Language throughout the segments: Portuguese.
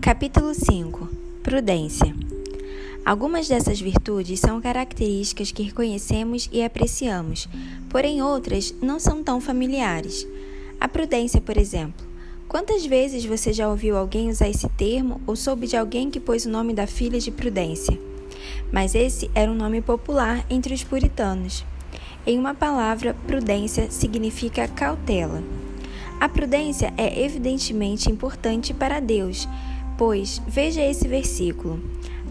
Capítulo 5 Prudência Algumas dessas virtudes são características que reconhecemos e apreciamos, porém outras não são tão familiares. A prudência, por exemplo. Quantas vezes você já ouviu alguém usar esse termo ou soube de alguém que pôs o nome da filha de Prudência? Mas esse era um nome popular entre os puritanos. Em uma palavra, prudência significa cautela. A prudência é evidentemente importante para Deus, pois veja esse versículo: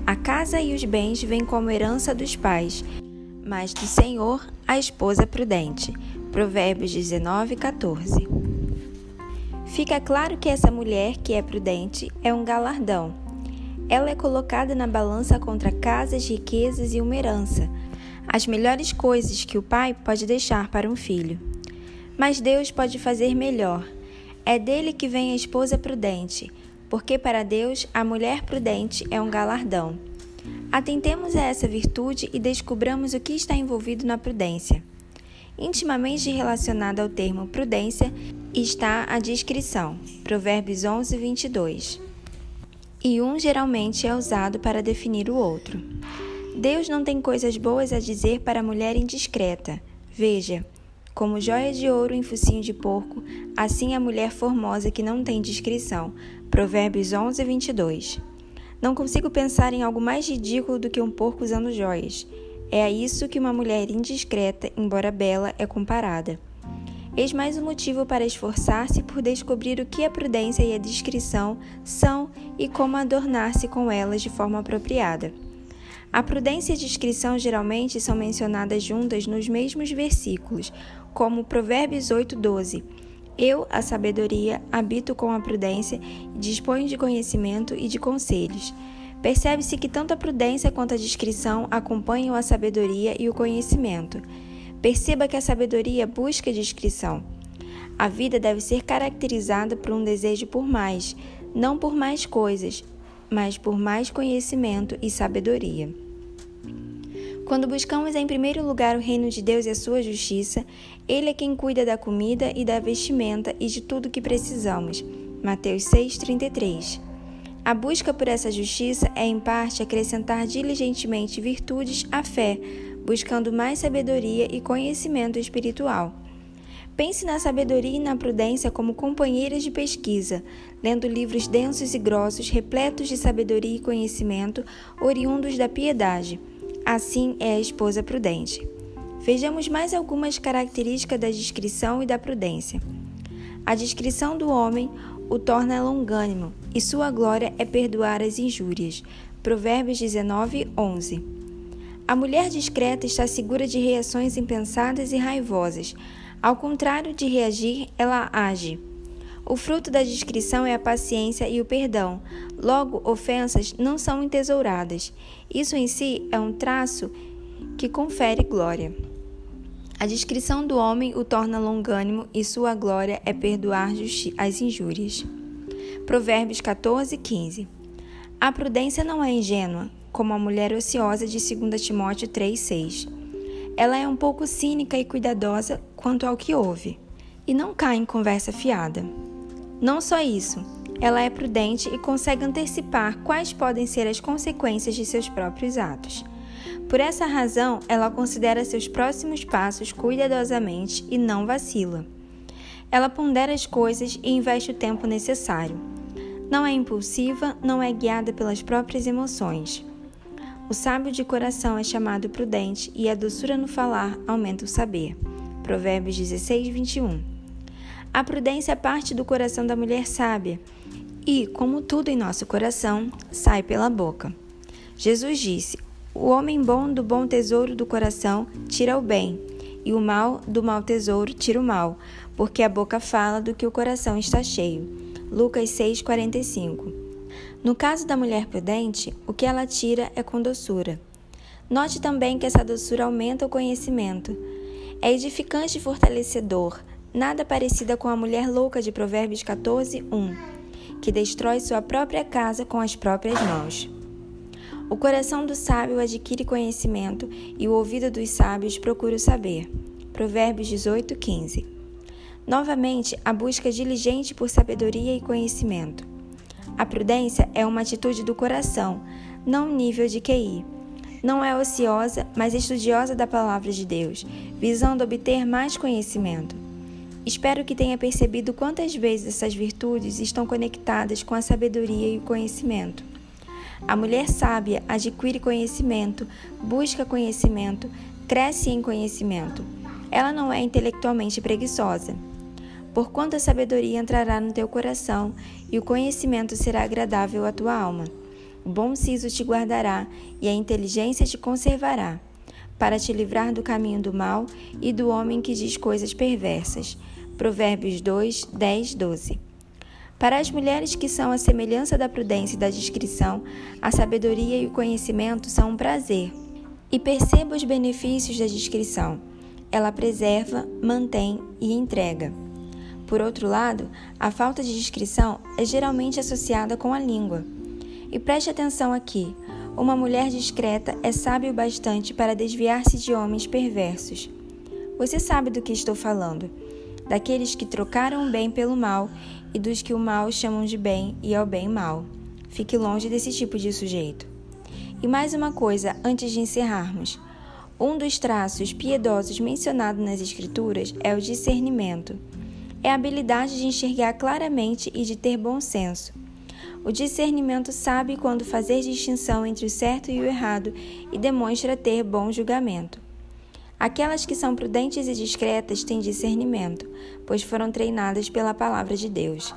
A casa e os bens vêm como herança dos pais, mas do Senhor a esposa prudente. Provérbios 19, 14. Fica claro que essa mulher que é prudente é um galardão. Ela é colocada na balança contra casas, riquezas e uma herança as melhores coisas que o pai pode deixar para um filho. Mas Deus pode fazer melhor. É dele que vem a esposa prudente, porque para Deus a mulher prudente é um galardão. Atentemos a essa virtude e descubramos o que está envolvido na prudência. Intimamente relacionada ao termo prudência está a discrição, Provérbios 11, 22. E um geralmente é usado para definir o outro. Deus não tem coisas boas a dizer para a mulher indiscreta. Veja, como joia de ouro em focinho de porco, assim a mulher formosa que não tem discrição. Provérbios 11, 22. Não consigo pensar em algo mais ridículo do que um porco usando joias. É a isso que uma mulher indiscreta, embora bela, é comparada. Eis mais um motivo para esforçar-se por descobrir o que a prudência e a discrição são e como adornar-se com elas de forma apropriada. A prudência e a discrição geralmente são mencionadas juntas nos mesmos versículos, como Provérbios 8:12. Eu, a sabedoria, habito com a prudência e disponho de conhecimento e de conselhos. Percebe-se que tanto a prudência quanto a discrição acompanham a sabedoria e o conhecimento. Perceba que a sabedoria busca a discrição. A vida deve ser caracterizada por um desejo por mais, não por mais coisas, mas por mais conhecimento e sabedoria. Quando buscamos em primeiro lugar o reino de Deus e a sua justiça, Ele é quem cuida da comida e da vestimenta e de tudo que precisamos. Mateus 6,33 A busca por essa justiça é, em parte, acrescentar diligentemente virtudes à fé, buscando mais sabedoria e conhecimento espiritual. Pense na sabedoria e na prudência como companheiras de pesquisa, lendo livros densos e grossos, repletos de sabedoria e conhecimento, oriundos da piedade. Assim é a esposa prudente. Vejamos mais algumas características da discrição e da prudência. A discrição do homem o torna longânimo, e sua glória é perdoar as injúrias. Provérbios 19, 11. A mulher discreta está segura de reações impensadas e raivosas. Ao contrário de reagir, ela age. O fruto da discrição é a paciência e o perdão. Logo, ofensas não são entesouradas. Isso em si é um traço que confere glória. A discrição do homem o torna longânimo e sua glória é perdoar as injúrias. Provérbios 14, 15. A prudência não é ingênua, como a mulher ociosa de 2 Timóteo 3, 6 ela é um pouco cínica e cuidadosa quanto ao que ouve, e não cai em conversa fiada. Não só isso, ela é prudente e consegue antecipar quais podem ser as consequências de seus próprios atos. Por essa razão, ela considera seus próximos passos cuidadosamente e não vacila. Ela pondera as coisas e investe o tempo necessário. Não é impulsiva, não é guiada pelas próprias emoções. O sábio de coração é chamado prudente e a doçura no falar aumenta o saber. Provérbios 16, 21. A prudência é parte do coração da mulher sábia e, como tudo em nosso coração, sai pela boca. Jesus disse: O homem bom do bom tesouro do coração tira o bem, e o mal do mau tesouro tira o mal, porque a boca fala do que o coração está cheio. Lucas 6, 45. No caso da mulher prudente, o que ela tira é com doçura. Note também que essa doçura aumenta o conhecimento. É edificante e fortalecedor, nada parecida com a mulher louca de Provérbios 14, 1, que destrói sua própria casa com as próprias mãos. O coração do sábio adquire conhecimento e o ouvido dos sábios procura o saber. Provérbios 18, 15. Novamente, a busca diligente por sabedoria e conhecimento. A prudência é uma atitude do coração, não nível de QI. Não é ociosa, mas estudiosa da palavra de Deus, visando obter mais conhecimento. Espero que tenha percebido quantas vezes essas virtudes estão conectadas com a sabedoria e o conhecimento. A mulher sábia adquire conhecimento, busca conhecimento, cresce em conhecimento. Ela não é intelectualmente preguiçosa. Porquanto a sabedoria entrará no teu coração e o conhecimento será agradável à tua alma. O bom siso te guardará e a inteligência te conservará, para te livrar do caminho do mal e do homem que diz coisas perversas. Provérbios 2, 10, 12. Para as mulheres que são a semelhança da prudência e da discrição, a sabedoria e o conhecimento são um prazer. E perceba os benefícios da discrição. Ela preserva, mantém e entrega. Por outro lado, a falta de discrição é geralmente associada com a língua. E preste atenção aqui: uma mulher discreta é sábia o bastante para desviar-se de homens perversos. Você sabe do que estou falando: daqueles que trocaram o bem pelo mal e dos que o mal chamam de bem e ao bem mal. Fique longe desse tipo de sujeito. E mais uma coisa antes de encerrarmos. Um dos traços piedosos mencionados nas Escrituras é o discernimento é a habilidade de enxergar claramente e de ter bom senso. O discernimento sabe quando fazer distinção entre o certo e o errado e demonstra ter bom julgamento. Aquelas que são prudentes e discretas têm discernimento, pois foram treinadas pela palavra de Deus.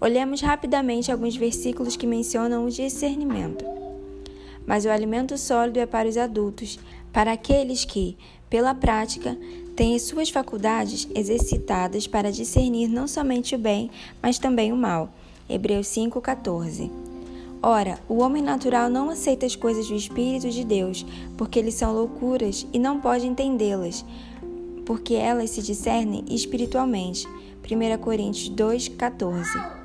Olhemos rapidamente alguns versículos que mencionam o discernimento. Mas o alimento sólido é para os adultos, para aqueles que, pela prática, têm as suas faculdades exercitadas para discernir não somente o bem, mas também o mal. Hebreus 5,14 Ora, o homem natural não aceita as coisas do Espírito de Deus, porque eles são loucuras e não pode entendê-las, porque elas se discernem espiritualmente. 1 Coríntios 2,14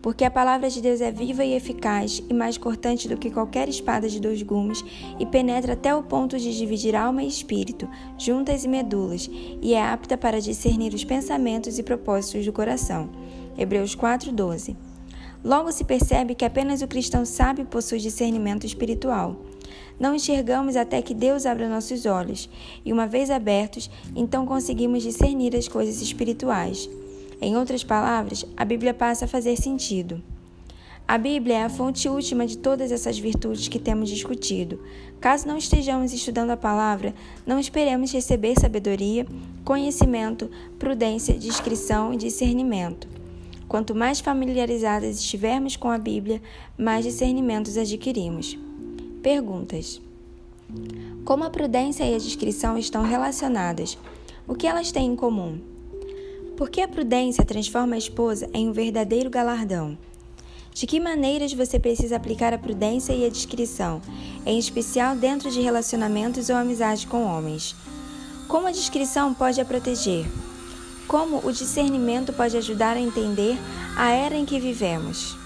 porque a palavra de Deus é viva e eficaz e mais cortante do que qualquer espada de dois gumes e penetra até o ponto de dividir alma e espírito, juntas e medulas, e é apta para discernir os pensamentos e propósitos do coração. Hebreus 4:12. Logo se percebe que apenas o cristão sábio possui discernimento espiritual. Não enxergamos até que Deus abra nossos olhos, e uma vez abertos, então conseguimos discernir as coisas espirituais. Em outras palavras, a Bíblia passa a fazer sentido. A Bíblia é a fonte última de todas essas virtudes que temos discutido. Caso não estejamos estudando a palavra, não esperemos receber sabedoria, conhecimento, prudência, discrição e discernimento. Quanto mais familiarizadas estivermos com a Bíblia, mais discernimentos adquirimos. Perguntas: Como a prudência e a discrição estão relacionadas? O que elas têm em comum? Por que a prudência transforma a esposa em um verdadeiro galardão? De que maneiras você precisa aplicar a prudência e a discrição, em especial dentro de relacionamentos ou amizade com homens? Como a discrição pode a proteger? Como o discernimento pode ajudar a entender a era em que vivemos?